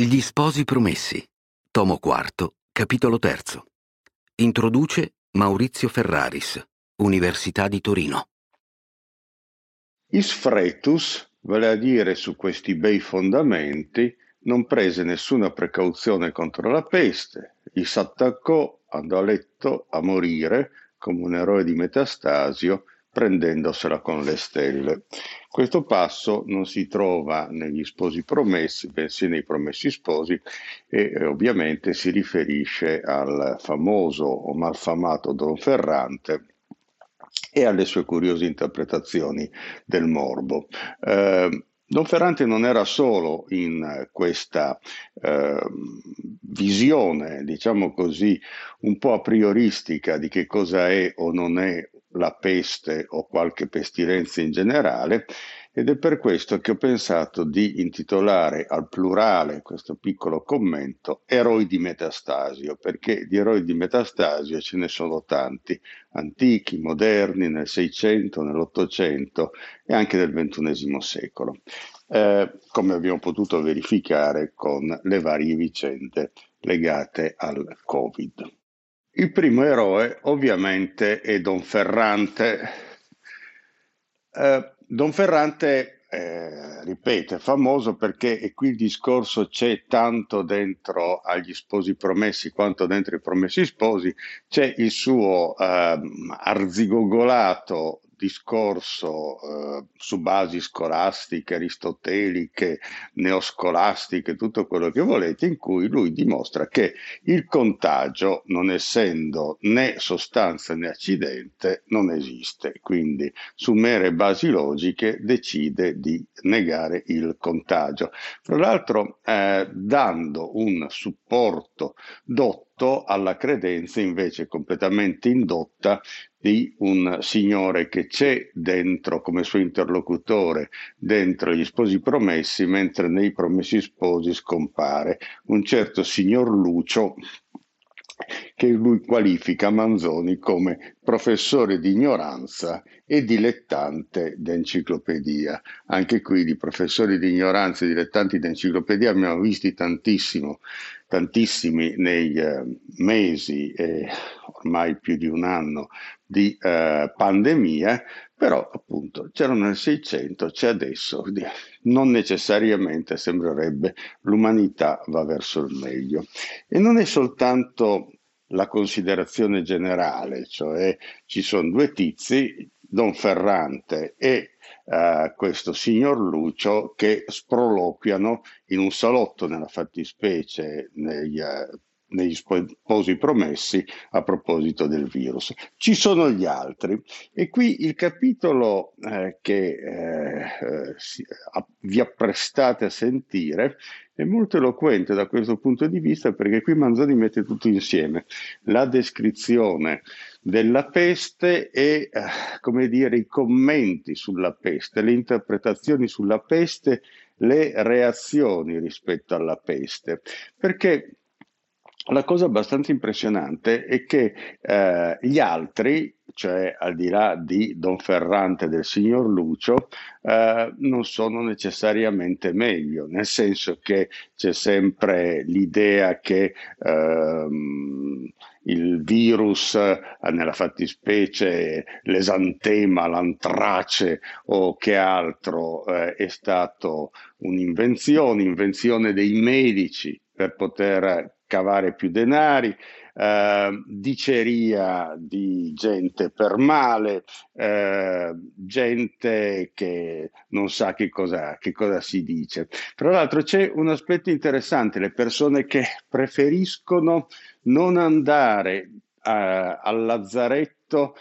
Gli sposi promessi. Tomo IV, capitolo terzo. Introduce Maurizio Ferraris, Università di Torino. Is fretus, vale a dire su questi bei fondamenti, non prese nessuna precauzione contro la peste, gli s'attaccò, andò a letto a morire come un eroe di Metastasio prendendosela con le stelle. Questo passo non si trova negli sposi promessi, bensì nei promessi sposi e eh, ovviamente si riferisce al famoso o malfamato Don Ferrante e alle sue curiose interpretazioni del morbo. Eh, Don Ferrante non era solo in questa eh, visione, diciamo così, un po' a prioristica di che cosa è o non è la peste o qualche pestilenza in generale ed è per questo che ho pensato di intitolare al plurale questo piccolo commento Eroi di Metastasio, perché di eroi di Metastasio ce ne sono tanti, antichi, moderni, nel Seicento, nell'Ottocento e anche nel XXI secolo, eh, come abbiamo potuto verificare con le varie vicende legate al Covid. Il primo eroe ovviamente è Don Ferrante. Eh, Don Ferrante, eh, ripeto, è famoso perché, e qui il discorso c'è tanto dentro agli sposi promessi quanto dentro i promessi sposi, c'è il suo eh, arzigogolato discorso eh, su basi scolastiche, aristoteliche, neoscolastiche, tutto quello che volete, in cui lui dimostra che il contagio, non essendo né sostanza né accidente, non esiste. Quindi, su mere basi logiche, decide di negare il contagio. Fra l'altro, eh, dando un supporto dotto alla credenza invece completamente indotta di un signore che c'è dentro come suo interlocutore, dentro gli sposi promessi, mentre nei promessi sposi scompare un certo signor Lucio che lui qualifica Manzoni come professore di ignoranza e dilettante d'enciclopedia. Anche qui di professori di ignoranza e dilettanti d'enciclopedia abbiamo visti tantissimo, tantissimi nei eh, mesi e ormai più di un anno di eh, pandemia, però appunto c'erano nel 600, c'è adesso, non necessariamente sembrerebbe l'umanità va verso il meglio. E non è soltanto la considerazione generale, cioè ci sono due tizi, Don Ferrante e uh, questo signor Lucio, che sproloquiano in un salotto nella fattispecie nei uh, negli sposi promessi a proposito del virus. Ci sono gli altri. E qui il capitolo eh, che eh, eh si, a, vi apprestate a sentire è molto eloquente da questo punto di vista perché qui Manzoni mette tutto insieme, la descrizione della peste e, eh, come dire, i commenti sulla peste, le interpretazioni sulla peste, le reazioni rispetto alla peste, perché la cosa abbastanza impressionante è che eh, gli altri, cioè al di là di Don Ferrante e del signor Lucio, eh, non sono necessariamente meglio, nel senso che c'è sempre l'idea che ehm, il virus, eh, nella fattispecie l'esantema, l'antrace o che altro, eh, è stato un'invenzione, invenzione dei medici per poter cavare più denari, eh, diceria di gente per male, eh, gente che non sa che cosa, che cosa si dice. Tra l'altro c'è un aspetto interessante, le persone che preferiscono non andare eh, al lazzaretto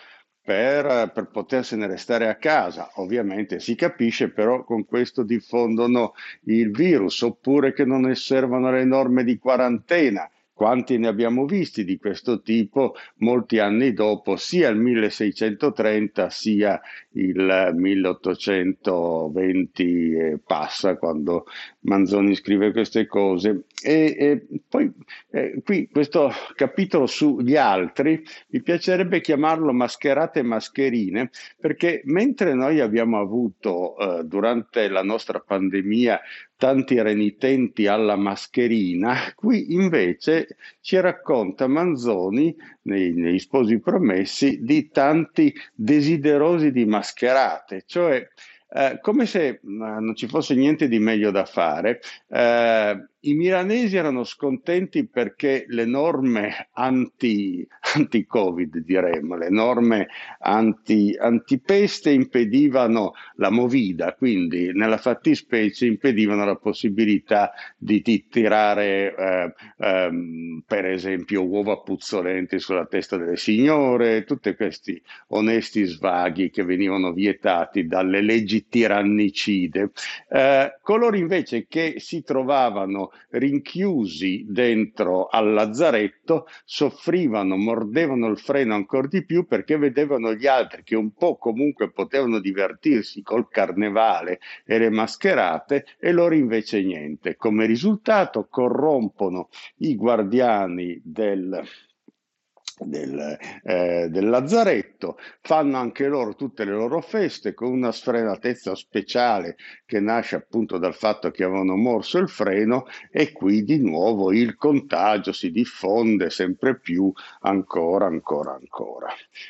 per, per, potersene restare a casa. Ovviamente si capisce, però con questo diffondono il virus, oppure che non osservano le norme di quarantena. Quanti ne abbiamo visti di questo tipo molti anni dopo, sia il 1630 sia il 1820 e passa, quando Manzoni scrive queste cose. E, e poi eh, qui questo capitolo sugli altri mi piacerebbe chiamarlo mascherate e mascherine, perché mentre noi abbiamo avuto eh, durante la nostra pandemia tanti renitenti alla mascherina, qui invece ci racconta Manzoni nei, nei sposi promessi di tanti desiderosi di mascherate, cioè eh, come se eh, non ci fosse niente di meglio da fare, eh, i milanesi erano scontenti perché le norme anti, anti-Covid, diremmo, le norme anti, antipeste impedivano la movida, quindi nella fattispecie impedivano la possibilità di, di tirare, eh, ehm, per esempio, uova puzzolenti sulla testa delle signore, tutti questi onesti svaghi che venivano vietati dalle leggi tirannicide. Eh, coloro invece che si trovavano rinchiusi dentro al lazzaretto, soffrivano, mordevano il freno ancora di più perché vedevano gli altri che un po' comunque potevano divertirsi col carnevale e le mascherate e loro invece niente. Come risultato corrompono i guardiani del del, eh, del, Lazzaretto, fanno anche loro tutte le loro feste con una sfrenatezza speciale che nasce appunto dal fatto che avevano morso il freno e qui di nuovo il contagio si diffonde sempre più ancora, ancora, ancora.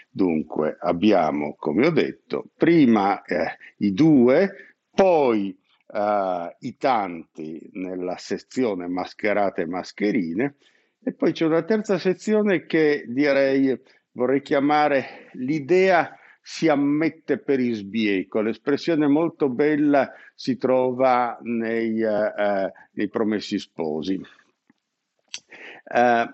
Dunque abbiamo, come ho detto, prima eh, i due, poi eh, i tanti nella sezione mascherate e mascherine, e poi c'è una terza sezione che direi vorrei chiamare l'idea si ammette per isbieco. L'espressione molto bella si trova nei, uh, nei Promessi Sposi. Uh,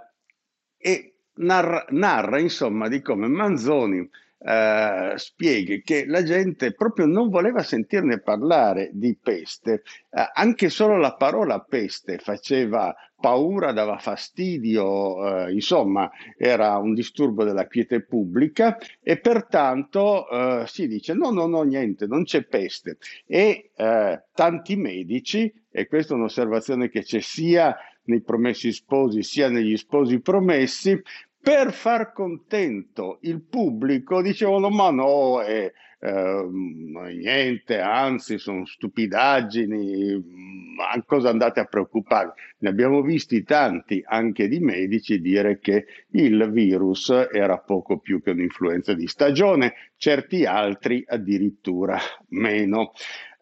e narra, narra, insomma, di come Manzoni Uh, spieghi che la gente proprio non voleva sentirne parlare di peste, uh, anche solo la parola peste faceva paura, dava fastidio, eh, insomma era un disturbo della quiete pubblica e pertanto eh, si dice no, no, no, niente, non c'è peste. E eh, tanti medici, e questa è un'osservazione che c'è sia nei promessi sposi sia negli sposi promessi, per far contento il pubblico dicevano ma no, eh, eh, niente, anzi sono stupidaggini, ma cosa andate a preoccuparvi? Ne abbiamo visti tanti anche di medici dire che il virus era poco più che un'influenza di stagione, certi altri addirittura meno.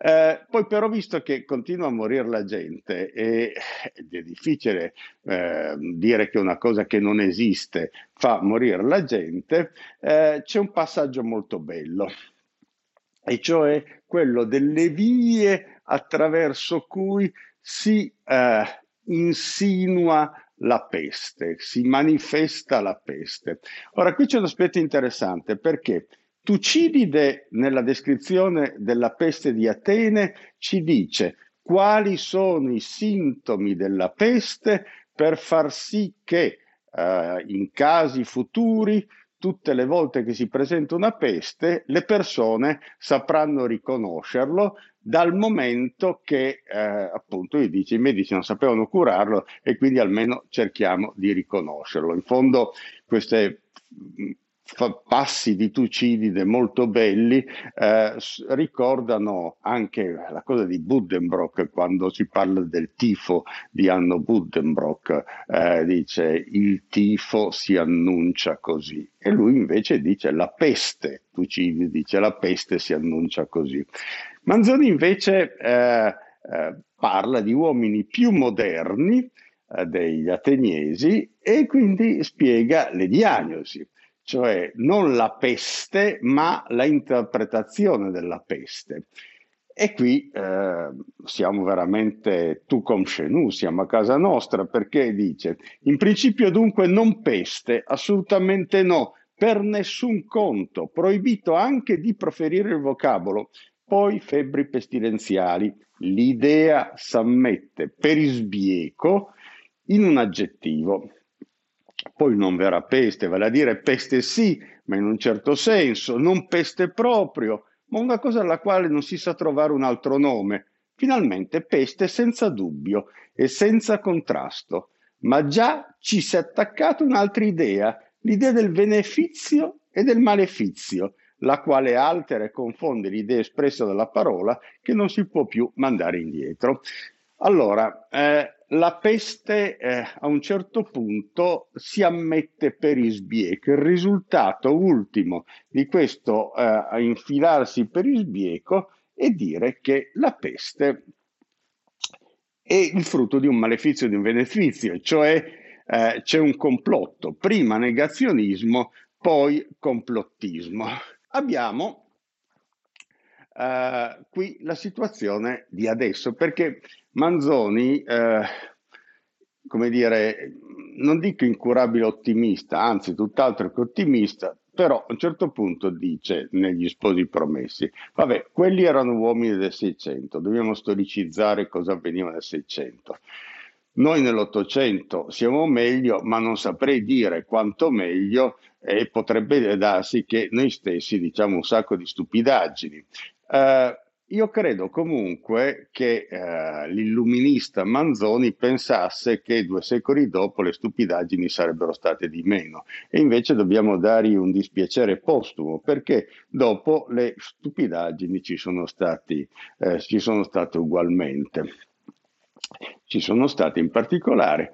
Eh, poi però visto che continua a morire la gente e, ed è difficile eh, dire che una cosa che non esiste fa morire la gente, eh, c'è un passaggio molto bello e cioè quello delle vie attraverso cui si eh, insinua la peste, si manifesta la peste. Ora qui c'è un aspetto interessante perché Tucidide nella descrizione della peste di Atene ci dice quali sono i sintomi della peste per far sì che eh, in casi futuri tutte le volte che si presenta una peste, le persone sapranno riconoscerlo dal momento che eh, appunto gli dice i medici non sapevano curarlo e quindi almeno cerchiamo di riconoscerlo. In fondo queste passi di Tucidide molto belli eh, ricordano anche la cosa di Buddenbrock quando si parla del tifo di Anno Buddenbrock eh, dice il tifo si annuncia così e lui invece dice la peste Tucidide dice la peste si annuncia così Manzoni invece eh, eh parla di uomini più moderni eh, degli ateniesi e quindi spiega le diagnosi cioè non la peste, ma la interpretazione della peste. E qui eh, siamo veramente tu com chez siamo a casa nostra, perché dice, in principio dunque non peste, assolutamente no, per nessun conto, proibito anche di proferire il vocabolo, poi febbri pestilenziali. L'idea s'ammette per isbieco in un aggettivo, poi non verrà peste, vale a dire peste sì, ma in un certo senso, non peste proprio, ma una cosa alla quale non si sa trovare un altro nome, Finalmente peste senza dubbio e senza contrasto, ma già ci si è attaccata un'altra idea, l'idea del beneficio e del malefizio, la quale altera e confonde l'idea espressa dalla parola che non si può più mandare indietro. Allora, eh, la peste eh, a un certo punto si ammette per isbieco. Il risultato ultimo di questo eh, infilarsi per isbieco è dire che la peste è il frutto di un malefizio, di un beneficio, cioè eh, c'è un complotto, prima negazionismo, poi complottismo. Abbiamo Uh, qui la situazione di adesso, perché Manzoni, uh, come dire, non dico incurabile ottimista, anzi tutt'altro che ottimista, però a un certo punto dice negli sposi promessi, vabbè, quelli erano uomini del 600, dobbiamo storicizzare cosa avveniva nel 600. Noi nell'Ottocento siamo meglio, ma non saprei dire quanto meglio e potrebbe darsi che noi stessi diciamo un sacco di stupidaggini. Uh, io credo comunque che uh, l'illuminista Manzoni pensasse che due secoli dopo le stupidaggini sarebbero state di meno e invece dobbiamo dargli un dispiacere postumo perché dopo le stupidaggini ci sono, stati, eh, ci sono state ugualmente. Ci sono state in particolare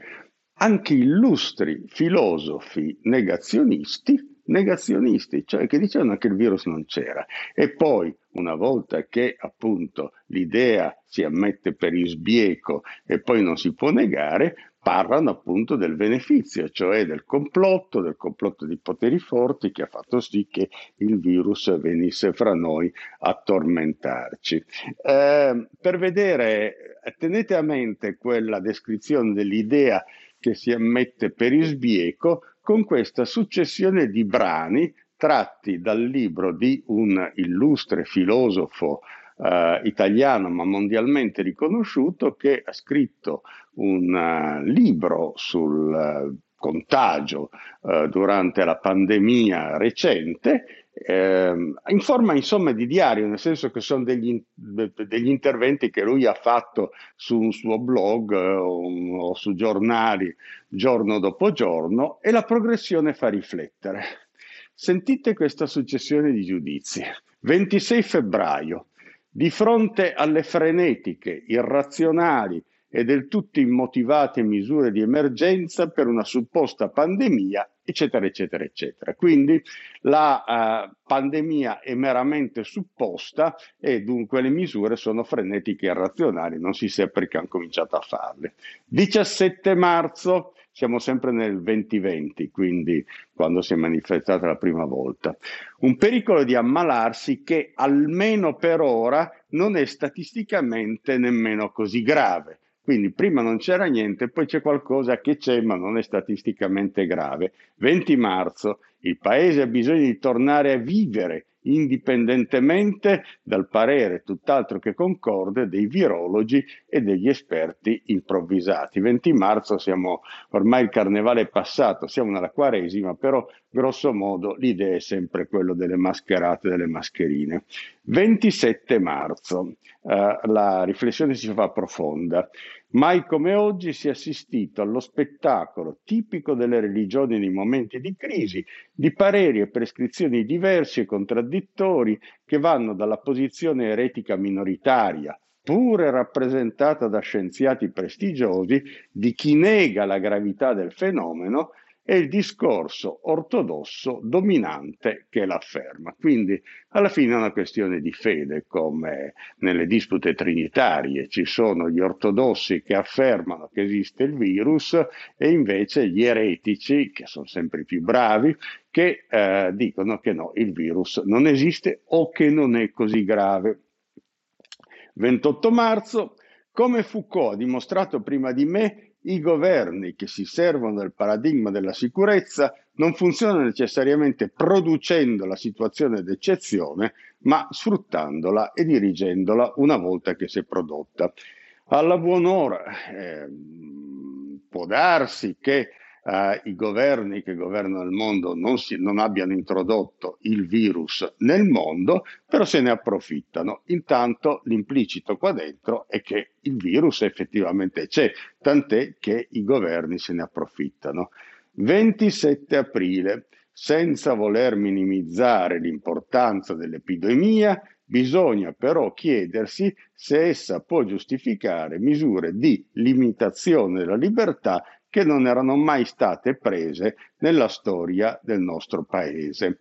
anche illustri filosofi negazionisti negazionisti, cioè che dicevano che il virus non c'era. E poi, una volta che appunto l'idea si ammette per isbieco e poi non si può negare, parlano appunto del beneficio, cioè del complotto, del complotto di poteri forti che ha fatto sì che il virus venisse fra noi a tormentarci. Eh, per vedere, tenete a mente quella descrizione dell'idea che si ammette per isbieco con questa successione di brani tratti dal libro di un illustre filosofo eh, italiano ma mondialmente riconosciuto che ha scritto un uh, libro sul uh, contagio uh, durante la pandemia recente eh, in forma insomma di diario, nel senso che sono degli, degli interventi che lui ha fatto su un suo blog eh, o, o su giornali giorno dopo giorno e la progressione fa riflettere. Sentite questa successione di giudizi. 26 febbraio, di fronte alle frenetiche, irrazionali e del tutto immotivate misure di emergenza per una supposta pandemia, eccetera, eccetera, eccetera. Quindi la uh, pandemia è meramente supposta e dunque le misure sono frenetiche e irrazionali, non si sa perché hanno cominciato a farle. 17 marzo, siamo sempre nel 2020, quindi quando si è manifestata la prima volta. Un pericolo di ammalarsi che almeno per ora non è statisticamente nemmeno così grave quindi prima non c'era niente, poi c'è qualcosa che c'è, ma non è statisticamente grave. 20 marzo, il Paese ha bisogno di tornare a vivere indipendentemente dal parere tutt'altro che concorde dei virologi e degli esperti improvvisati. 20 marzo siamo ormai il carnevale è passato, siamo nella quaresima, però grosso modo l'idea è sempre quella delle mascherate, delle mascherine. 27 marzo, eh, la riflessione si fa profonda. Mai come oggi si è assistito allo spettacolo tipico delle religioni nei momenti di crisi, di pareri e prescrizioni diversi e contraddittori che vanno dalla posizione eretica minoritaria, pure rappresentata da scienziati prestigiosi, di chi nega la gravità del fenomeno, è il discorso ortodosso dominante che l'afferma. Quindi alla fine è una questione di fede, come nelle dispute trinitarie ci sono gli ortodossi che affermano che esiste il virus e invece gli eretici, che sono sempre più bravi, che eh, dicono che no, il virus non esiste o che non è così grave. 28 marzo, come Foucault ha dimostrato prima di me, i governi che si servono del paradigma della sicurezza non funzionano necessariamente producendo la situazione d'eccezione, ma sfruttandola e dirigendola una volta che si è prodotta. Alla buon'ora, eh, può darsi che eh, i governi che governano il mondo non, si, non abbiano introdotto il virus nel mondo, però se ne approfittano. Intanto l'implicito qua dentro è che il virus effettivamente c'è, tant'è che i governi se ne approfittano. 27 aprile, senza voler minimizzare l'importanza dell'epidemia, bisogna però chiedersi se essa può giustificare misure di limitazione della libertà che non erano mai state prese nella storia del nostro paese.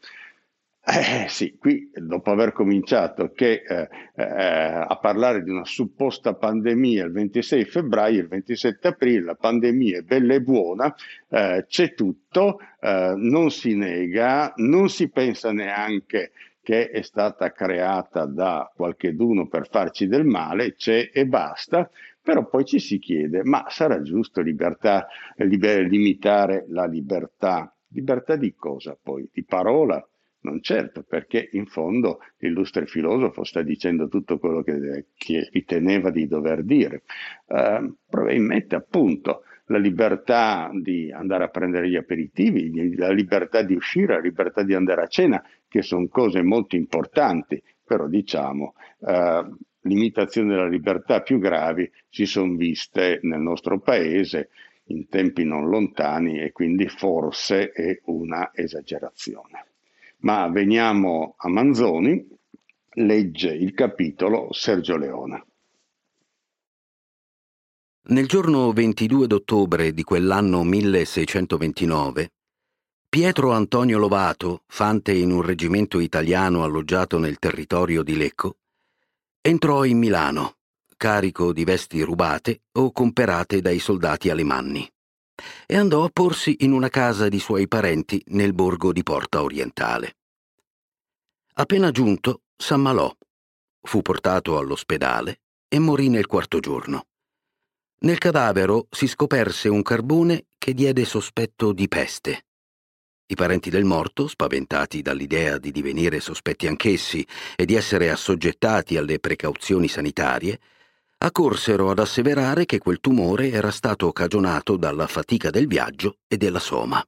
Eh, sì, qui dopo aver cominciato che, eh, eh, a parlare di una supposta pandemia il 26 febbraio, il 27 aprile, la pandemia è bella e buona, eh, c'è tutto, eh, non si nega, non si pensa neanche che è stata creata da qualcheduno per farci del male, c'è e basta, però poi ci si chiede, ma sarà giusto libertà, liber, limitare la libertà? Libertà di cosa poi? Di parola? Non certo, perché in fondo l'illustre filosofo sta dicendo tutto quello che, che riteneva di dover dire. Uh, probabilmente appunto la libertà di andare a prendere gli aperitivi, la libertà di uscire, la libertà di andare a cena, che sono cose molto importanti, però diciamo uh, limitazioni della libertà più gravi si sono viste nel nostro paese in tempi non lontani e quindi forse è una esagerazione. Ma veniamo a Manzoni, legge il capitolo Sergio Leone. Nel giorno 22 d'ottobre di quell'anno 1629, Pietro Antonio Lovato, fante in un reggimento italiano alloggiato nel territorio di Lecco, Entrò in Milano, carico di vesti rubate o comperate dai soldati alemanni, e andò a porsi in una casa di suoi parenti nel borgo di Porta Orientale. Appena giunto, s'ammalò, fu portato all'ospedale e morì nel quarto giorno. Nel cadavero si scoperse un carbone che diede sospetto di peste. I parenti del morto, spaventati dall'idea di divenire sospetti anch'essi e di essere assoggettati alle precauzioni sanitarie, accorsero ad asseverare che quel tumore era stato cagionato dalla fatica del viaggio e della soma.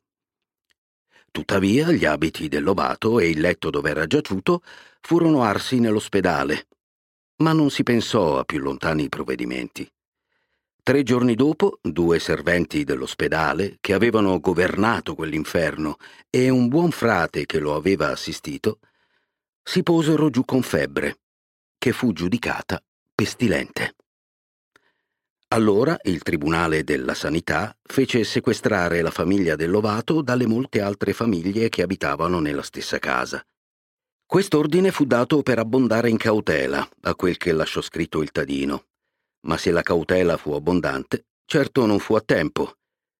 Tuttavia gli abiti del lobato e il letto dove era giaciuto furono arsi nell'ospedale, ma non si pensò a più lontani provvedimenti. Tre giorni dopo, due serventi dell'ospedale, che avevano governato quell'inferno, e un buon frate che lo aveva assistito, si posero giù con febbre, che fu giudicata pestilente. Allora il Tribunale della Sanità fece sequestrare la famiglia del Lovato dalle molte altre famiglie che abitavano nella stessa casa. Quest'ordine fu dato per abbondare in cautela a quel che lasciò scritto il Tadino, ma se la cautela fu abbondante, certo non fu a tempo,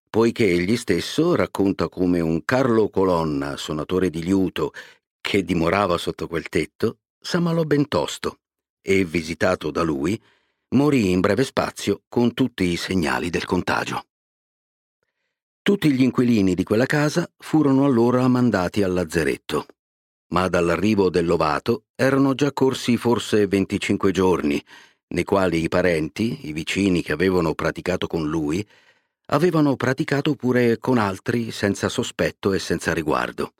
poiché egli stesso racconta come un Carlo Colonna, suonatore di liuto, che dimorava sotto quel tetto, s'ammalò ben tosto e, visitato da lui, morì in breve spazio con tutti i segnali del contagio. Tutti gli inquilini di quella casa furono allora mandati al lazzeretto, ma dall'arrivo del Lovato erano già corsi forse 25 giorni nei quali i parenti, i vicini che avevano praticato con lui, avevano praticato pure con altri senza sospetto e senza riguardo.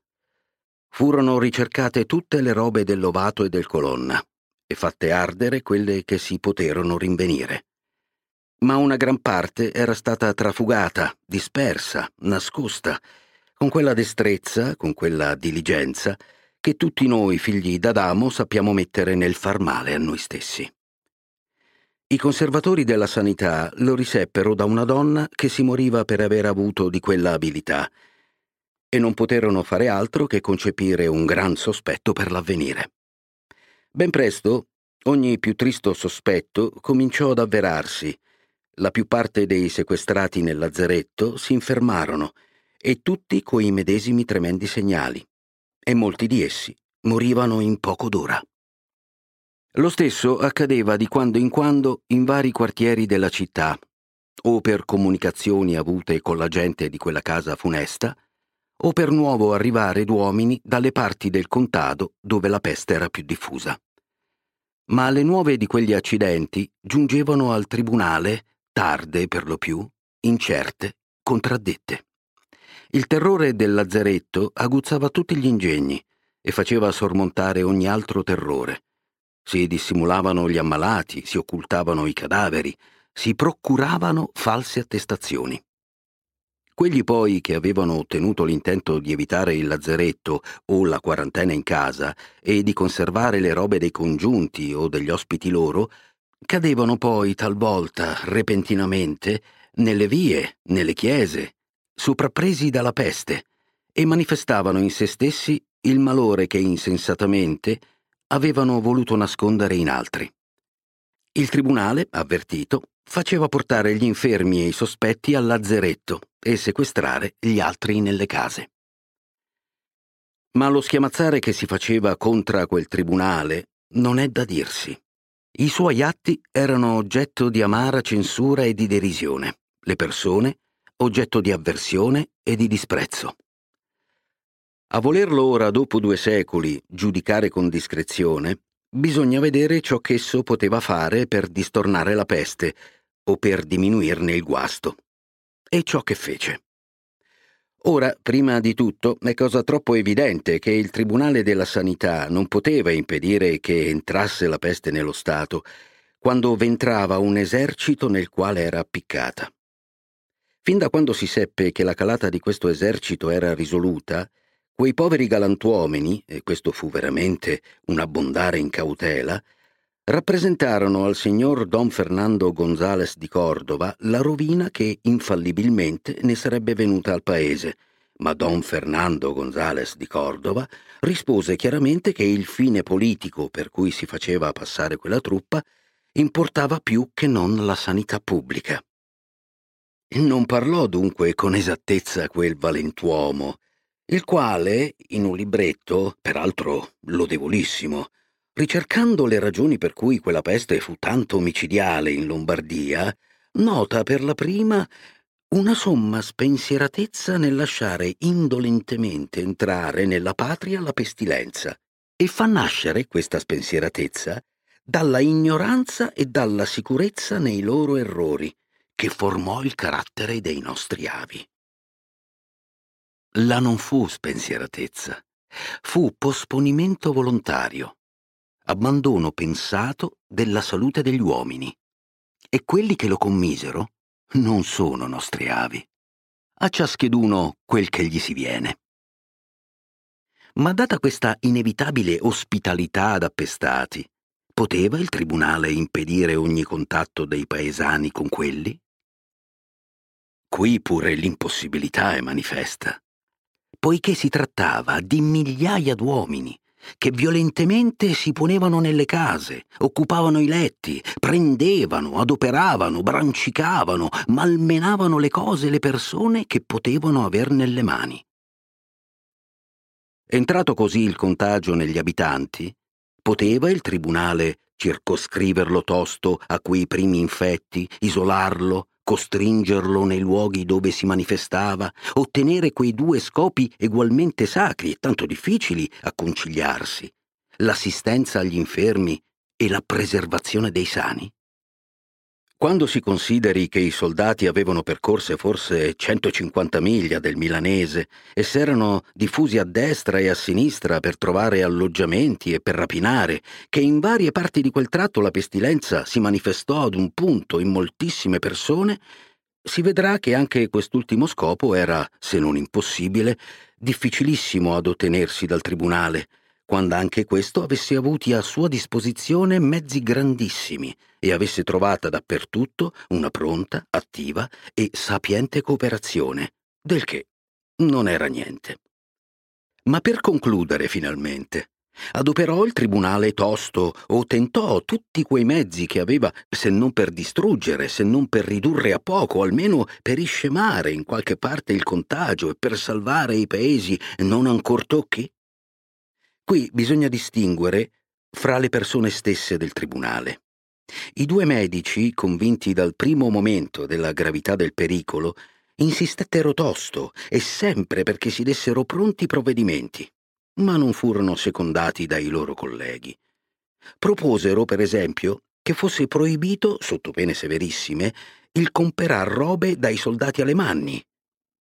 Furono ricercate tutte le robe del Lovato e del Colonna e fatte ardere quelle che si poterono rinvenire. Ma una gran parte era stata trafugata, dispersa, nascosta, con quella destrezza, con quella diligenza che tutti noi figli d'Adamo sappiamo mettere nel far male a noi stessi. I conservatori della sanità lo riseppero da una donna che si moriva per aver avuto di quella abilità e non poterono fare altro che concepire un gran sospetto per l'avvenire. Ben presto ogni più tristo sospetto cominciò ad avverarsi. La più parte dei sequestrati nel lazzaretto si infermarono e tutti coi medesimi tremendi segnali, e molti di essi morivano in poco d'ora. Lo stesso accadeva di quando in quando in vari quartieri della città, o per comunicazioni avute con la gente di quella casa funesta, o per nuovo arrivare d'uomini dalle parti del contado dove la peste era più diffusa. Ma le nuove di quegli accidenti giungevano al tribunale tarde per lo più, incerte, contraddette. Il terrore del lazzeretto aguzzava tutti gli ingegni e faceva sormontare ogni altro terrore. Si dissimulavano gli ammalati, si occultavano i cadaveri, si procuravano false attestazioni. Quelli poi che avevano ottenuto l'intento di evitare il lazzeretto o la quarantena in casa e di conservare le robe dei congiunti o degli ospiti loro, cadevano poi talvolta, repentinamente, nelle vie, nelle chiese, soprappresi dalla peste, e manifestavano in se stessi il malore che insensatamente avevano voluto nascondere in altri. Il tribunale, avvertito, faceva portare gli infermi e i sospetti al lazzeretto e sequestrare gli altri nelle case. Ma lo schiamazzare che si faceva contro quel tribunale non è da dirsi. I suoi atti erano oggetto di amara censura e di derisione, le persone oggetto di avversione e di disprezzo. A volerlo ora, dopo due secoli, giudicare con discrezione, bisogna vedere ciò che esso poteva fare per distornare la peste o per diminuirne il guasto. E ciò che fece. Ora, prima di tutto, è cosa troppo evidente che il Tribunale della Sanità non poteva impedire che entrasse la peste nello Stato quando ventrava un esercito nel quale era appiccata. Fin da quando si seppe che la calata di questo esercito era risoluta, quei poveri galantuomini, e questo fu veramente un abbondare in cautela, rappresentarono al signor Don Fernando Gonzales di Cordova la rovina che infallibilmente ne sarebbe venuta al paese, ma Don Fernando Gonzales di Cordova rispose chiaramente che il fine politico per cui si faceva passare quella truppa importava più che non la sanità pubblica. Non parlò dunque con esattezza quel valentuomo, il quale, in un libretto, peraltro lodevolissimo, Ricercando le ragioni per cui quella peste fu tanto omicidiale in Lombardia, nota per la prima una somma spensieratezza nel lasciare indolentemente entrare nella patria la pestilenza e fa nascere questa spensieratezza dalla ignoranza e dalla sicurezza nei loro errori, che formò il carattere dei nostri avi. La non fu spensieratezza, fu posponimento volontario abbandono pensato della salute degli uomini. E quelli che lo commisero non sono nostri avi. A ciascheduno quel che gli si viene. Ma data questa inevitabile ospitalità ad appestati, poteva il tribunale impedire ogni contatto dei paesani con quelli? Qui pure l'impossibilità è manifesta, poiché si trattava di migliaia d'uomini che violentemente si ponevano nelle case, occupavano i letti, prendevano, adoperavano, brancicavano, malmenavano le cose e le persone che potevano aver nelle mani. Entrato così il contagio negli abitanti, poteva il tribunale circoscriverlo tosto a quei primi infetti, isolarlo, costringerlo nei luoghi dove si manifestava, ottenere quei due scopi egualmente sacri e tanto difficili a conciliarsi, l'assistenza agli infermi e la preservazione dei sani? Quando si consideri che i soldati avevano percorse forse 150 miglia del milanese e s'erano diffusi a destra e a sinistra per trovare alloggiamenti e per rapinare, che in varie parti di quel tratto la pestilenza si manifestò ad un punto in moltissime persone, si vedrà che anche quest'ultimo scopo era, se non impossibile, difficilissimo ad ottenersi dal tribunale, quando anche questo avesse avuti a sua disposizione mezzi grandissimi e avesse trovata dappertutto una pronta, attiva e sapiente cooperazione, del che non era niente. Ma per concludere finalmente, adoperò il tribunale tosto o tentò tutti quei mezzi che aveva, se non per distruggere, se non per ridurre a poco, almeno per iscemare in qualche parte il contagio e per salvare i paesi non ancor tocchi? Qui bisogna distinguere fra le persone stesse del tribunale. I due medici, convinti dal primo momento della gravità del pericolo, insistettero tosto e sempre perché si dessero pronti provvedimenti, ma non furono secondati dai loro colleghi. Proposero, per esempio, che fosse proibito, sotto pene severissime, il comperar robe dai soldati alemanni,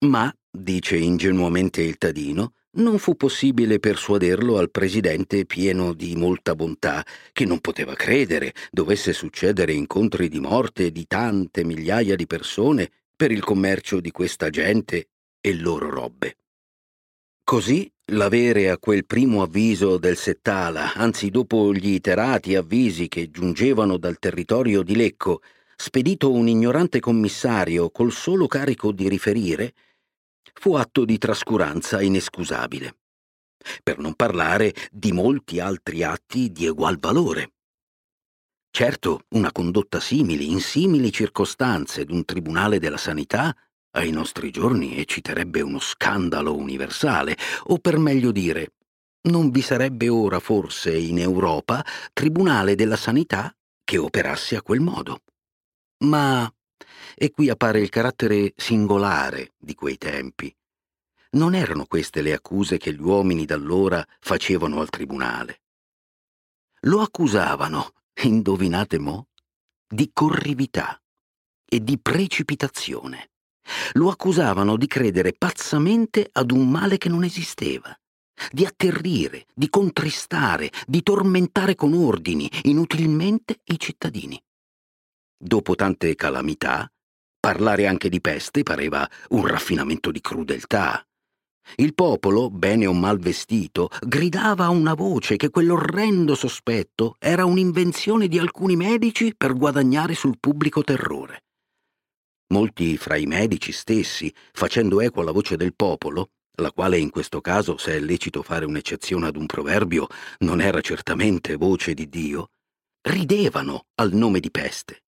Ma, dice ingenuamente il Tadino, non fu possibile persuaderlo al presidente pieno di molta bontà, che non poteva credere dovesse succedere incontri di morte di tante migliaia di persone per il commercio di questa gente e loro robbe. Così l'avere a quel primo avviso del Settala, anzi dopo gli iterati avvisi che giungevano dal territorio di Lecco, spedito un ignorante commissario col solo carico di riferire, fu atto di trascuranza inescusabile, per non parlare di molti altri atti di egual valore. Certo, una condotta simile, in simili circostanze d'un tribunale della sanità, ai nostri giorni ecciterebbe uno scandalo universale, o per meglio dire, non vi sarebbe ora forse in Europa tribunale della sanità che operasse a quel modo. Ma, e qui appare il carattere singolare di quei tempi, non erano queste le accuse che gli uomini d'allora facevano al tribunale. Lo accusavano, indovinate mo, di corrività e di precipitazione. Lo accusavano di credere pazzamente ad un male che non esisteva, di atterrire, di contristare, di tormentare con ordini inutilmente i cittadini. Dopo tante calamità, parlare anche di peste pareva un raffinamento di crudeltà. Il popolo, bene o mal vestito, gridava a una voce che quell'orrendo sospetto era un'invenzione di alcuni medici per guadagnare sul pubblico terrore. Molti fra i medici stessi, facendo eco alla voce del popolo, la quale in questo caso, se è lecito fare un'eccezione ad un proverbio, non era certamente voce di Dio, ridevano al nome di peste,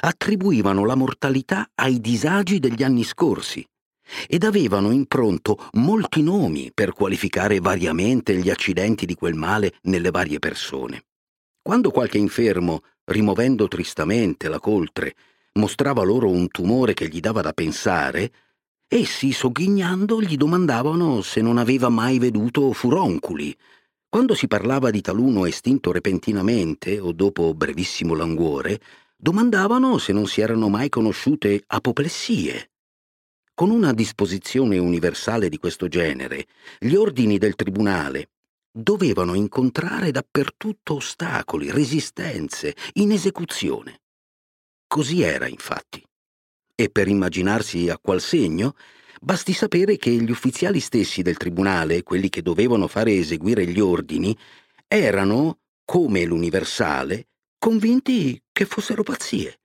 attribuivano la mortalità ai disagi degli anni scorsi ed avevano in pronto molti nomi per qualificare variamente gli accidenti di quel male nelle varie persone. Quando qualche infermo, rimovendo tristamente la coltre, mostrava loro un tumore che gli dava da pensare, essi, sogghignando, gli domandavano se non aveva mai veduto furonculi. Quando si parlava di taluno estinto repentinamente o dopo brevissimo languore, domandavano se non si erano mai conosciute apoplessie. Con una disposizione universale di questo genere, gli ordini del tribunale dovevano incontrare dappertutto ostacoli, resistenze, inesecuzione. Così era, infatti. E per immaginarsi a qual segno, basti sapere che gli ufficiali stessi del tribunale, quelli che dovevano fare eseguire gli ordini, erano, come l'universale, convinti che fossero pazzie.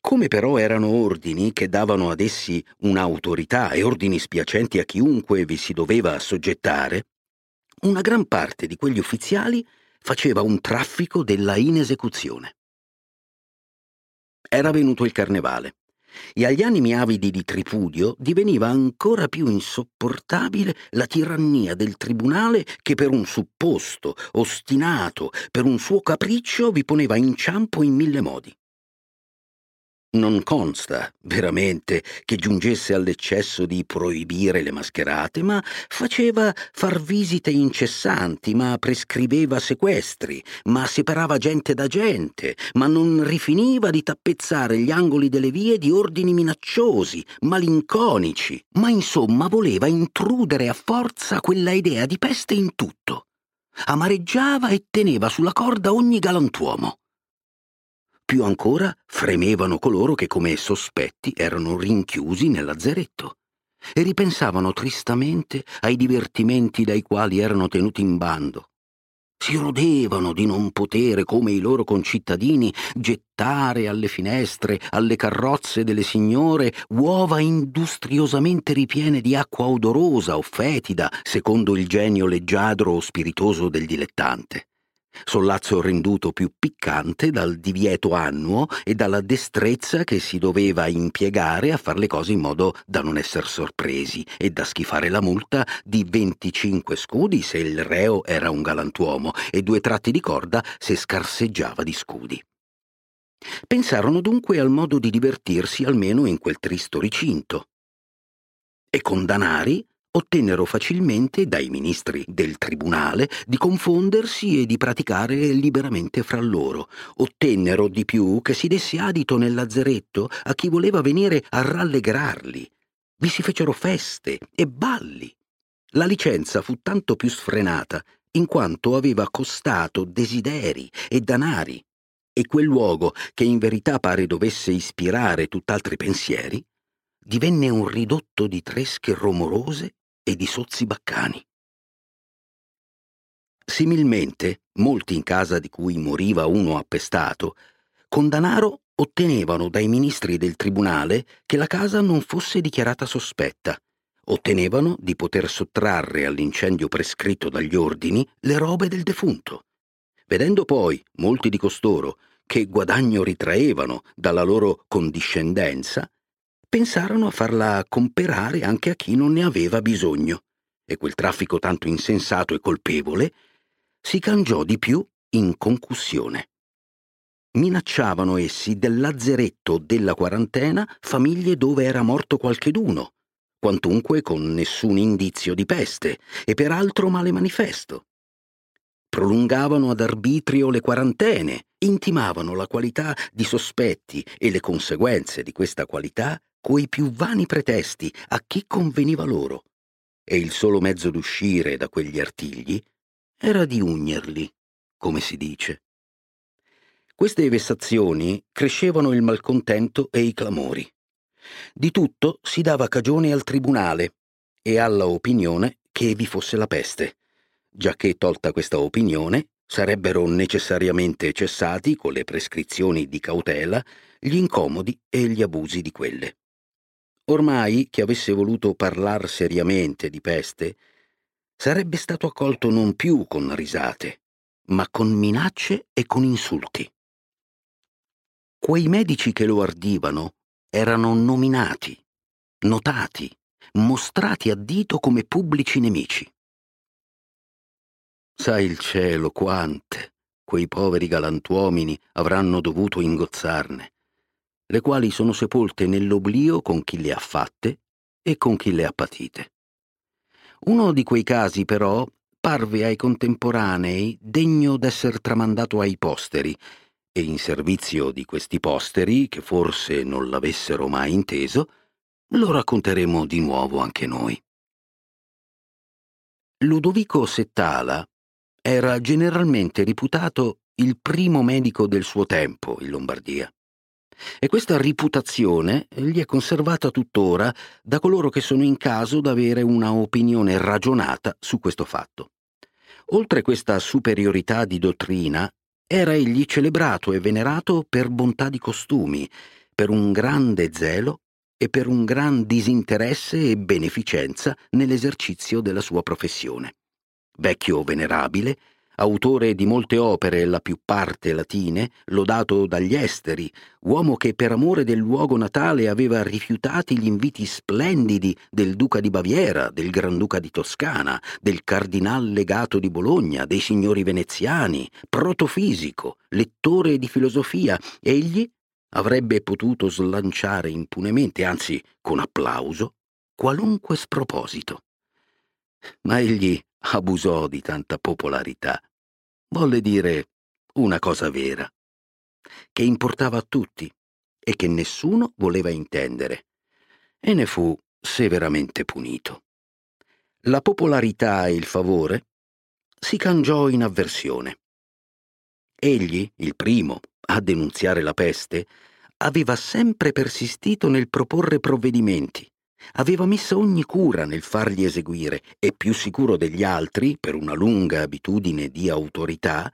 Come però erano ordini che davano ad essi un'autorità e ordini spiacenti a chiunque vi si doveva assoggettare, una gran parte di quegli ufficiali faceva un traffico della inesecuzione. Era venuto il carnevale e agli animi avidi di tripudio diveniva ancora più insopportabile la tirannia del tribunale che per un supposto, ostinato, per un suo capriccio vi poneva in ciampo in mille modi. Non consta, veramente, che giungesse all'eccesso di proibire le mascherate, ma faceva far visite incessanti, ma prescriveva sequestri, ma separava gente da gente, ma non rifiniva di tappezzare gli angoli delle vie di ordini minacciosi, malinconici, ma insomma voleva intrudere a forza quella idea di peste in tutto. Amareggiava e teneva sulla corda ogni galantuomo. Più ancora fremevano coloro che come sospetti erano rinchiusi nel lazzeretto e ripensavano tristamente ai divertimenti dai quali erano tenuti in bando. Si rodevano di non potere, come i loro concittadini, gettare alle finestre, alle carrozze delle signore, uova industriosamente ripiene di acqua odorosa o fetida, secondo il genio leggiadro o spiritoso del dilettante sollazzo renduto più piccante dal divieto annuo e dalla destrezza che si doveva impiegare a far le cose in modo da non essere sorpresi e da schifare la multa di 25 scudi se il reo era un galantuomo e due tratti di corda se scarseggiava di scudi. Pensarono dunque al modo di divertirsi almeno in quel tristo ricinto. E con danari ottennero facilmente dai ministri del tribunale di confondersi e di praticare liberamente fra loro. Ottennero di più che si desse adito nel lazzeretto a chi voleva venire a rallegrarli. Vi si fecero feste e balli. La licenza fu tanto più sfrenata in quanto aveva costato desideri e danari, e quel luogo, che in verità pare dovesse ispirare tutt'altri pensieri, divenne un ridotto di tresche romorose e di sozzi baccani. Similmente, molti in casa di cui moriva uno appestato, con danaro ottenevano dai ministri del tribunale che la casa non fosse dichiarata sospetta. Ottenevano di poter sottrarre all'incendio prescritto dagli ordini le robe del defunto. Vedendo poi molti di costoro che guadagno ritraevano dalla loro condiscendenza, pensarono a farla comperare anche a chi non ne aveva bisogno, e quel traffico tanto insensato e colpevole si cangiò di più in concussione. Minacciavano essi del lazzeretto della quarantena famiglie dove era morto qualcheduno, quantunque con nessun indizio di peste e peraltro male manifesto. Prolungavano ad arbitrio le quarantene, intimavano la qualità di sospetti e le conseguenze di questa qualità coi più vani pretesti a chi conveniva loro, e il solo mezzo d'uscire da quegli artigli era di ugnerli, come si dice. Queste vessazioni crescevano il malcontento e i clamori. Di tutto si dava cagione al tribunale e alla opinione che vi fosse la peste, giacché tolta questa opinione sarebbero necessariamente cessati con le prescrizioni di cautela gli incomodi e gli abusi di quelle. Ormai chi avesse voluto parlar seriamente di peste sarebbe stato accolto non più con risate, ma con minacce e con insulti. Quei medici che lo ardivano erano nominati, notati, mostrati a dito come pubblici nemici. Sa il cielo quante quei poveri galantuomini avranno dovuto ingozzarne, le quali sono sepolte nell'oblio con chi le ha fatte e con chi le ha patite. Uno di quei casi, però, parve ai contemporanei degno d'esser tramandato ai posteri, e in servizio di questi posteri, che forse non l'avessero mai inteso, lo racconteremo di nuovo anche noi. Ludovico Settala era generalmente reputato il primo medico del suo tempo in Lombardia. E questa reputazione gli è conservata tuttora da coloro che sono in caso d'avere una opinione ragionata su questo fatto. Oltre questa superiorità di dottrina, era egli celebrato e venerato per bontà di costumi, per un grande zelo e per un gran disinteresse e beneficenza nell'esercizio della sua professione. Vecchio venerabile, autore di molte opere, la più parte latine, lodato dagli esteri, uomo che per amore del luogo natale aveva rifiutati gli inviti splendidi del duca di Baviera, del granduca di Toscana, del cardinal legato di Bologna, dei signori veneziani, protofisico, lettore di filosofia, egli avrebbe potuto slanciare impunemente, anzi con applauso, qualunque sproposito. Ma egli abusò di tanta popolarità volle dire una cosa vera, che importava a tutti e che nessuno voleva intendere, e ne fu severamente punito. La popolarità e il favore si cangiò in avversione. Egli, il primo a denunziare la peste, aveva sempre persistito nel proporre provvedimenti, aveva messa ogni cura nel farli eseguire e più sicuro degli altri, per una lunga abitudine di autorità,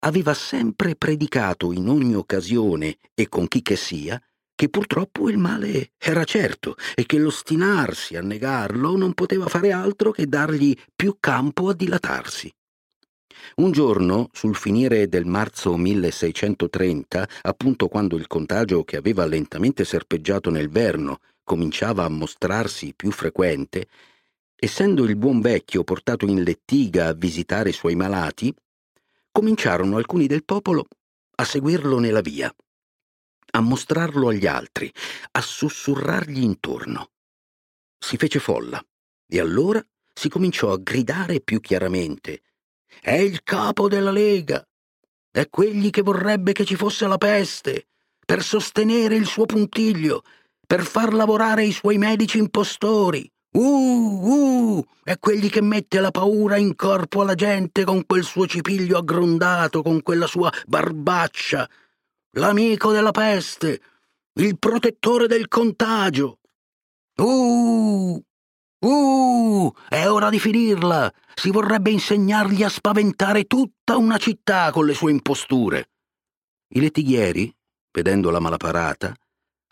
aveva sempre predicato in ogni occasione e con chi che sia che purtroppo il male era certo e che l'ostinarsi a negarlo non poteva fare altro che dargli più campo a dilatarsi. Un giorno, sul finire del marzo 1630, appunto quando il contagio che aveva lentamente serpeggiato nel Verno cominciava a mostrarsi più frequente, essendo il buon vecchio portato in lettiga a visitare i suoi malati, cominciarono alcuni del popolo a seguirlo nella via, a mostrarlo agli altri, a sussurrargli intorno. Si fece folla e allora si cominciò a gridare più chiaramente È il capo della Lega! È quegli che vorrebbe che ci fosse la peste, per sostenere il suo puntiglio, per far lavorare i suoi medici impostori. Uh, uh, è quegli che mette la paura in corpo alla gente con quel suo cipiglio aggrondato, con quella sua barbaccia. L'amico della peste, il protettore del contagio. Uh, uh, è ora di finirla. Si vorrebbe insegnargli a spaventare tutta una città con le sue imposture. I lettighieri, vedendo la malaparata,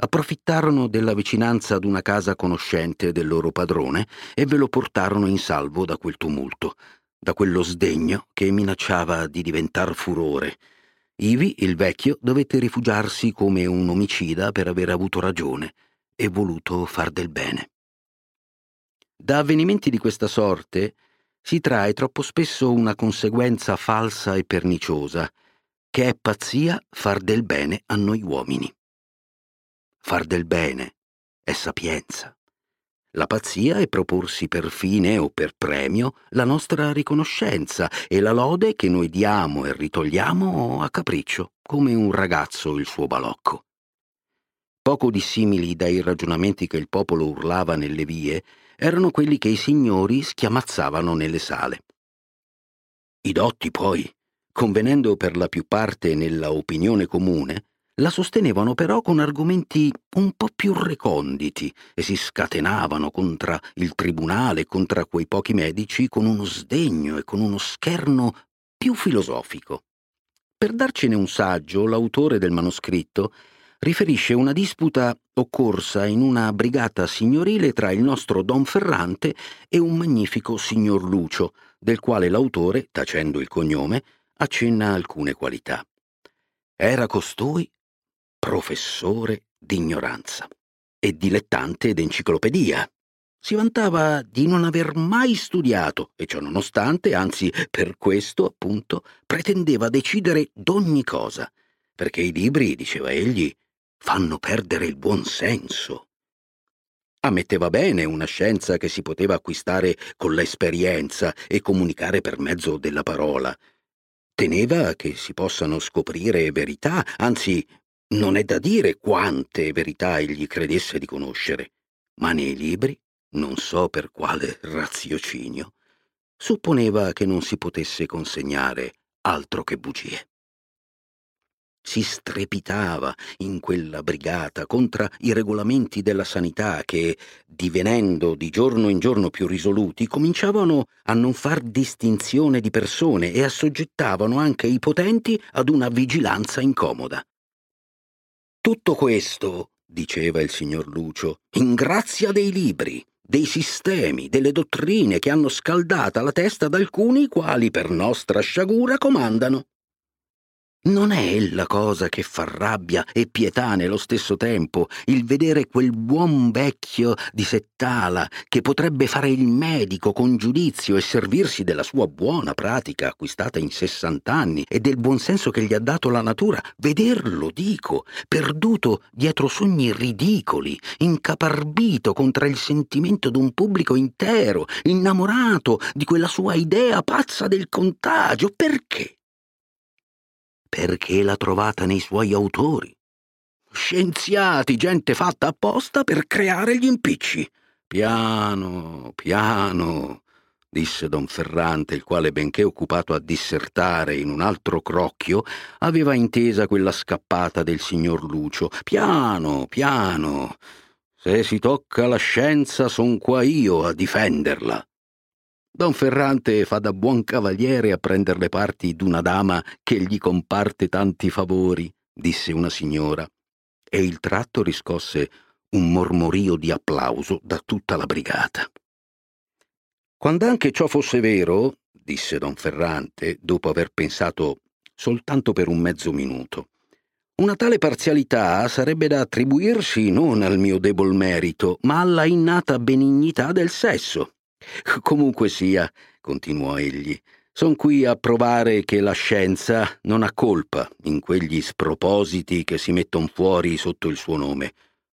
approfittarono della vicinanza ad una casa conoscente del loro padrone e ve lo portarono in salvo da quel tumulto, da quello sdegno che minacciava di diventar furore. Ivi il vecchio dovette rifugiarsi come un omicida per aver avuto ragione e voluto far del bene. Da avvenimenti di questa sorte si trae troppo spesso una conseguenza falsa e perniciosa, che è pazzia far del bene a noi uomini. Far del bene è sapienza. La pazzia è proporsi per fine o per premio la nostra riconoscenza e la lode che noi diamo e ritogliamo a capriccio, come un ragazzo il suo balocco. Poco dissimili dai ragionamenti che il popolo urlava nelle vie erano quelli che i signori schiamazzavano nelle sale. I dotti, poi, convenendo per la più parte nella opinione comune, la sostenevano però con argomenti un po' più reconditi e si scatenavano contro il tribunale, contro quei pochi medici, con uno sdegno e con uno scherno più filosofico. Per darcene un saggio, l'autore del manoscritto riferisce una disputa occorsa in una brigata signorile tra il nostro Don Ferrante e un magnifico signor Lucio, del quale l'autore, tacendo il cognome, accenna alcune qualità. Era costui professore d'ignoranza e dilettante d'enciclopedia. Si vantava di non aver mai studiato e ciò nonostante, anzi per questo appunto, pretendeva decidere d'ogni cosa, perché i libri, diceva egli, fanno perdere il buon senso. Ammetteva bene una scienza che si poteva acquistare con l'esperienza e comunicare per mezzo della parola. Teneva che si possano scoprire verità, anzi non è da dire quante verità egli credesse di conoscere, ma nei libri, non so per quale raziocinio, supponeva che non si potesse consegnare altro che bugie. Si strepitava in quella brigata contro i regolamenti della sanità che, divenendo di giorno in giorno più risoluti, cominciavano a non far distinzione di persone e assoggettavano anche i potenti ad una vigilanza incomoda. Tutto questo, diceva il signor Lucio, in grazia dei libri, dei sistemi, delle dottrine che hanno scaldata la testa ad alcuni quali per nostra sciagura comandano. Non è la cosa che fa rabbia e pietà nello stesso tempo il vedere quel buon vecchio di Settala che potrebbe fare il medico con giudizio e servirsi della sua buona pratica acquistata in sessant'anni e del buon senso che gli ha dato la natura, vederlo, dico, perduto dietro sogni ridicoli, incaparbito contro il sentimento d'un pubblico intero, innamorato di quella sua idea pazza del contagio. Perché? Perché l'ha trovata nei suoi autori. Scienziati, gente fatta apposta per creare gli impicci. Piano, piano, disse don Ferrante, il quale, benché occupato a dissertare in un altro crocchio, aveva intesa quella scappata del signor Lucio. Piano, piano. Se si tocca la scienza, son qua io a difenderla. Don Ferrante fa da buon cavaliere a prender le parti d'una dama che gli comparte tanti favori, disse una signora, e il tratto riscosse un mormorio di applauso da tutta la brigata. Quando anche ciò fosse vero, disse don Ferrante, dopo aver pensato soltanto per un mezzo minuto, una tale parzialità sarebbe da attribuirsi non al mio debol merito, ma alla innata benignità del sesso. Comunque sia, continuò egli, son qui a provare che la scienza non ha colpa in quegli spropositi che si metton fuori sotto il suo nome.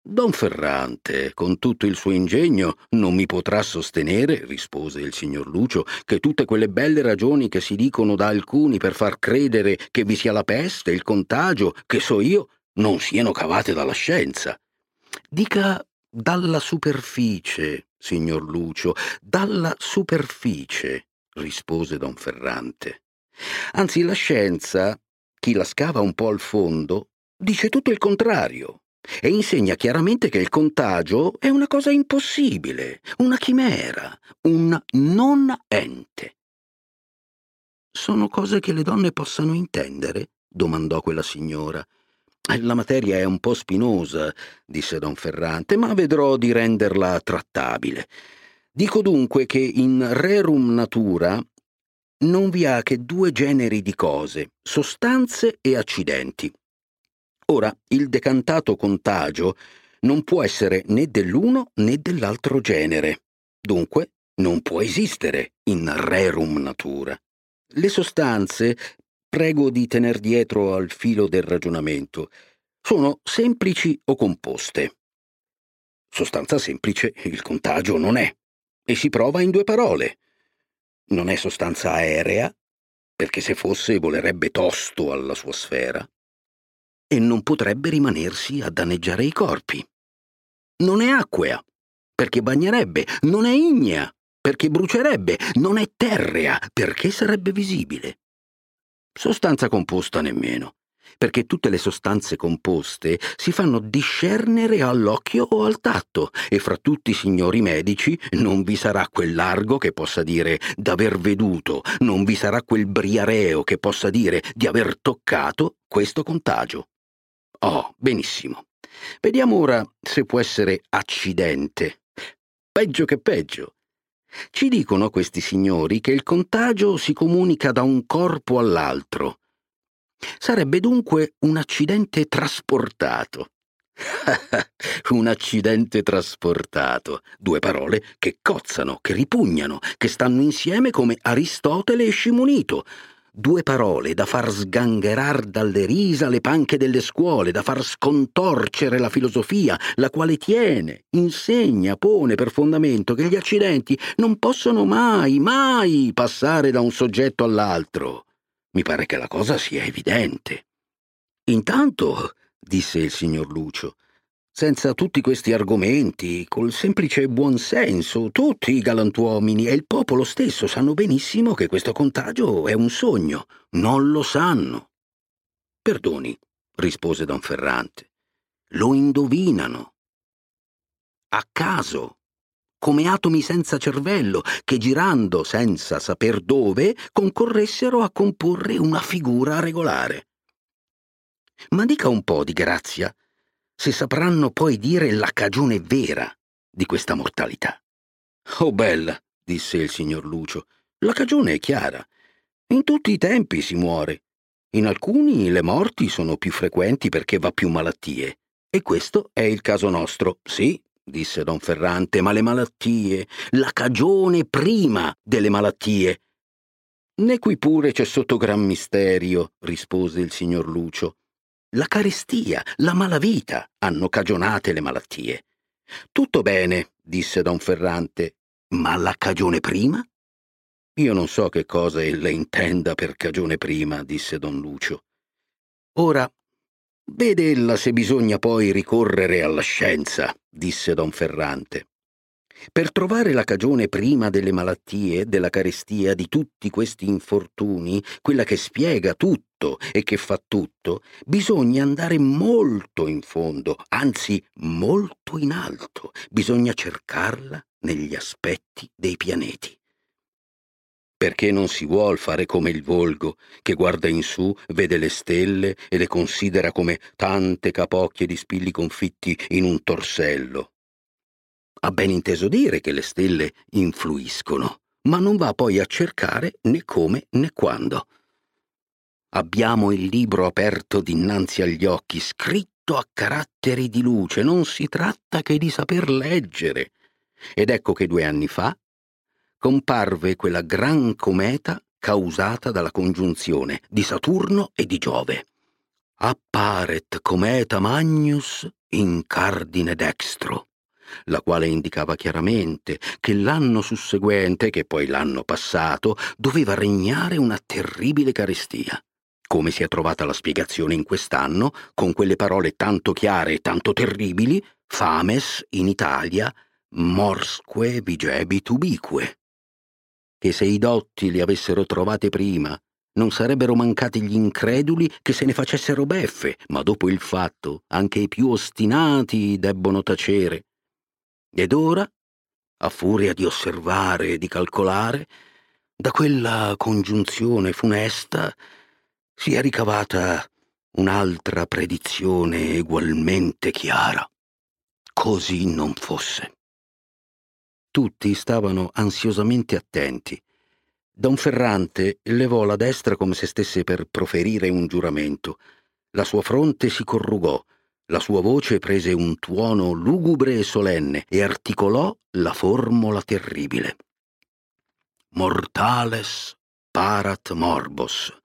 Don Ferrante, con tutto il suo ingegno, non mi potrà sostenere, rispose il signor Lucio, che tutte quelle belle ragioni che si dicono da alcuni per far credere che vi sia la peste, il contagio, che so io, non siano cavate dalla scienza. Dica dalla superficie, signor Lucio, dalla superficie, rispose don Ferrante. Anzi, la scienza, chi la scava un po' al fondo, dice tutto il contrario e insegna chiaramente che il contagio è una cosa impossibile, una chimera, un non ente. Sono cose che le donne possano intendere? domandò quella signora. La materia è un po' spinosa, disse don Ferrante, ma vedrò di renderla trattabile. Dico dunque che in rerum natura non vi ha che due generi di cose, sostanze e accidenti. Ora, il decantato contagio non può essere né dell'uno né dell'altro genere. Dunque, non può esistere in rerum natura. Le sostanze, prego di tener dietro al filo del ragionamento, sono semplici o composte. Sostanza semplice il contagio non è, e si prova in due parole. Non è sostanza aerea, perché se fosse volerebbe tosto alla sua sfera, e non potrebbe rimanersi a danneggiare i corpi. Non è acquea, perché bagnerebbe, non è ignea, perché brucerebbe, non è terrea, perché sarebbe visibile. Sostanza composta nemmeno, perché tutte le sostanze composte si fanno discernere all'occhio o al tatto, e fra tutti i signori medici non vi sarà quel largo che possa dire d'aver veduto, non vi sarà quel briareo che possa dire di aver toccato questo contagio. Oh, benissimo. Vediamo ora se può essere accidente. Peggio che peggio. Ci dicono questi signori che il contagio si comunica da un corpo all'altro. Sarebbe dunque un accidente trasportato. un accidente trasportato. Due parole che cozzano, che ripugnano, che stanno insieme come Aristotele e Scimunito. Due parole da far sgangherar dalle risa le panche delle scuole, da far scontorcere la filosofia, la quale tiene, insegna, pone per fondamento che gli accidenti non possono mai, mai passare da un soggetto all'altro. Mi pare che la cosa sia evidente. Intanto, disse il signor Lucio, senza tutti questi argomenti, col semplice buonsenso, tutti i galantuomini e il popolo stesso sanno benissimo che questo contagio è un sogno. Non lo sanno. Perdoni, rispose don Ferrante. Lo indovinano. A caso, come atomi senza cervello, che girando senza saper dove concorressero a comporre una figura regolare. Ma dica un po' di grazia se sapranno poi dire la cagione vera di questa mortalità. Oh bella, disse il signor Lucio, la cagione è chiara. In tutti i tempi si muore. In alcuni le morti sono più frequenti perché va più malattie. E questo è il caso nostro, sì, disse don Ferrante, ma le malattie, la cagione prima delle malattie. Ne qui pure c'è sotto gran misterio, rispose il signor Lucio. La carestia, la malavita hanno cagionate le malattie. Tutto bene, disse don Ferrante, ma la cagione prima? Io non so che cosa ella intenda per cagione prima, disse don Lucio. Ora, vede ella se bisogna poi ricorrere alla scienza, disse don Ferrante. Per trovare la cagione prima delle malattie, della carestia, di tutti questi infortuni, quella che spiega tutto e che fa tutto, bisogna andare molto in fondo, anzi molto in alto, bisogna cercarla negli aspetti dei pianeti. Perché non si vuol fare come il volgo, che guarda in su, vede le stelle e le considera come tante capocchie di spilli confitti in un torsello, ha ben inteso dire che le stelle influiscono, ma non va poi a cercare né come né quando. Abbiamo il libro aperto dinanzi agli occhi, scritto a caratteri di luce, non si tratta che di saper leggere. Ed ecco che due anni fa comparve quella gran cometa causata dalla congiunzione di Saturno e di Giove. Apparet cometa magnus in cardine dextro la quale indicava chiaramente che l'anno susseguente, che poi l'anno passato, doveva regnare una terribile carestia. come si è trovata la spiegazione in quest'anno, con quelle parole tanto chiare e tanto terribili, fames in Italia, morsque vigebi ubique. Che se i dotti li avessero trovate prima, non sarebbero mancati gli increduli che se ne facessero beffe, ma dopo il fatto anche i più ostinati debbono tacere. Ed ora, a furia di osservare e di calcolare, da quella congiunzione funesta si è ricavata un'altra predizione egualmente chiara. Così non fosse. Tutti stavano ansiosamente attenti. Don Ferrante levò la destra come se stesse per proferire un giuramento. La sua fronte si corrugò, la sua voce prese un tuono lugubre e solenne e articolò la formola terribile. Mortales parat morbos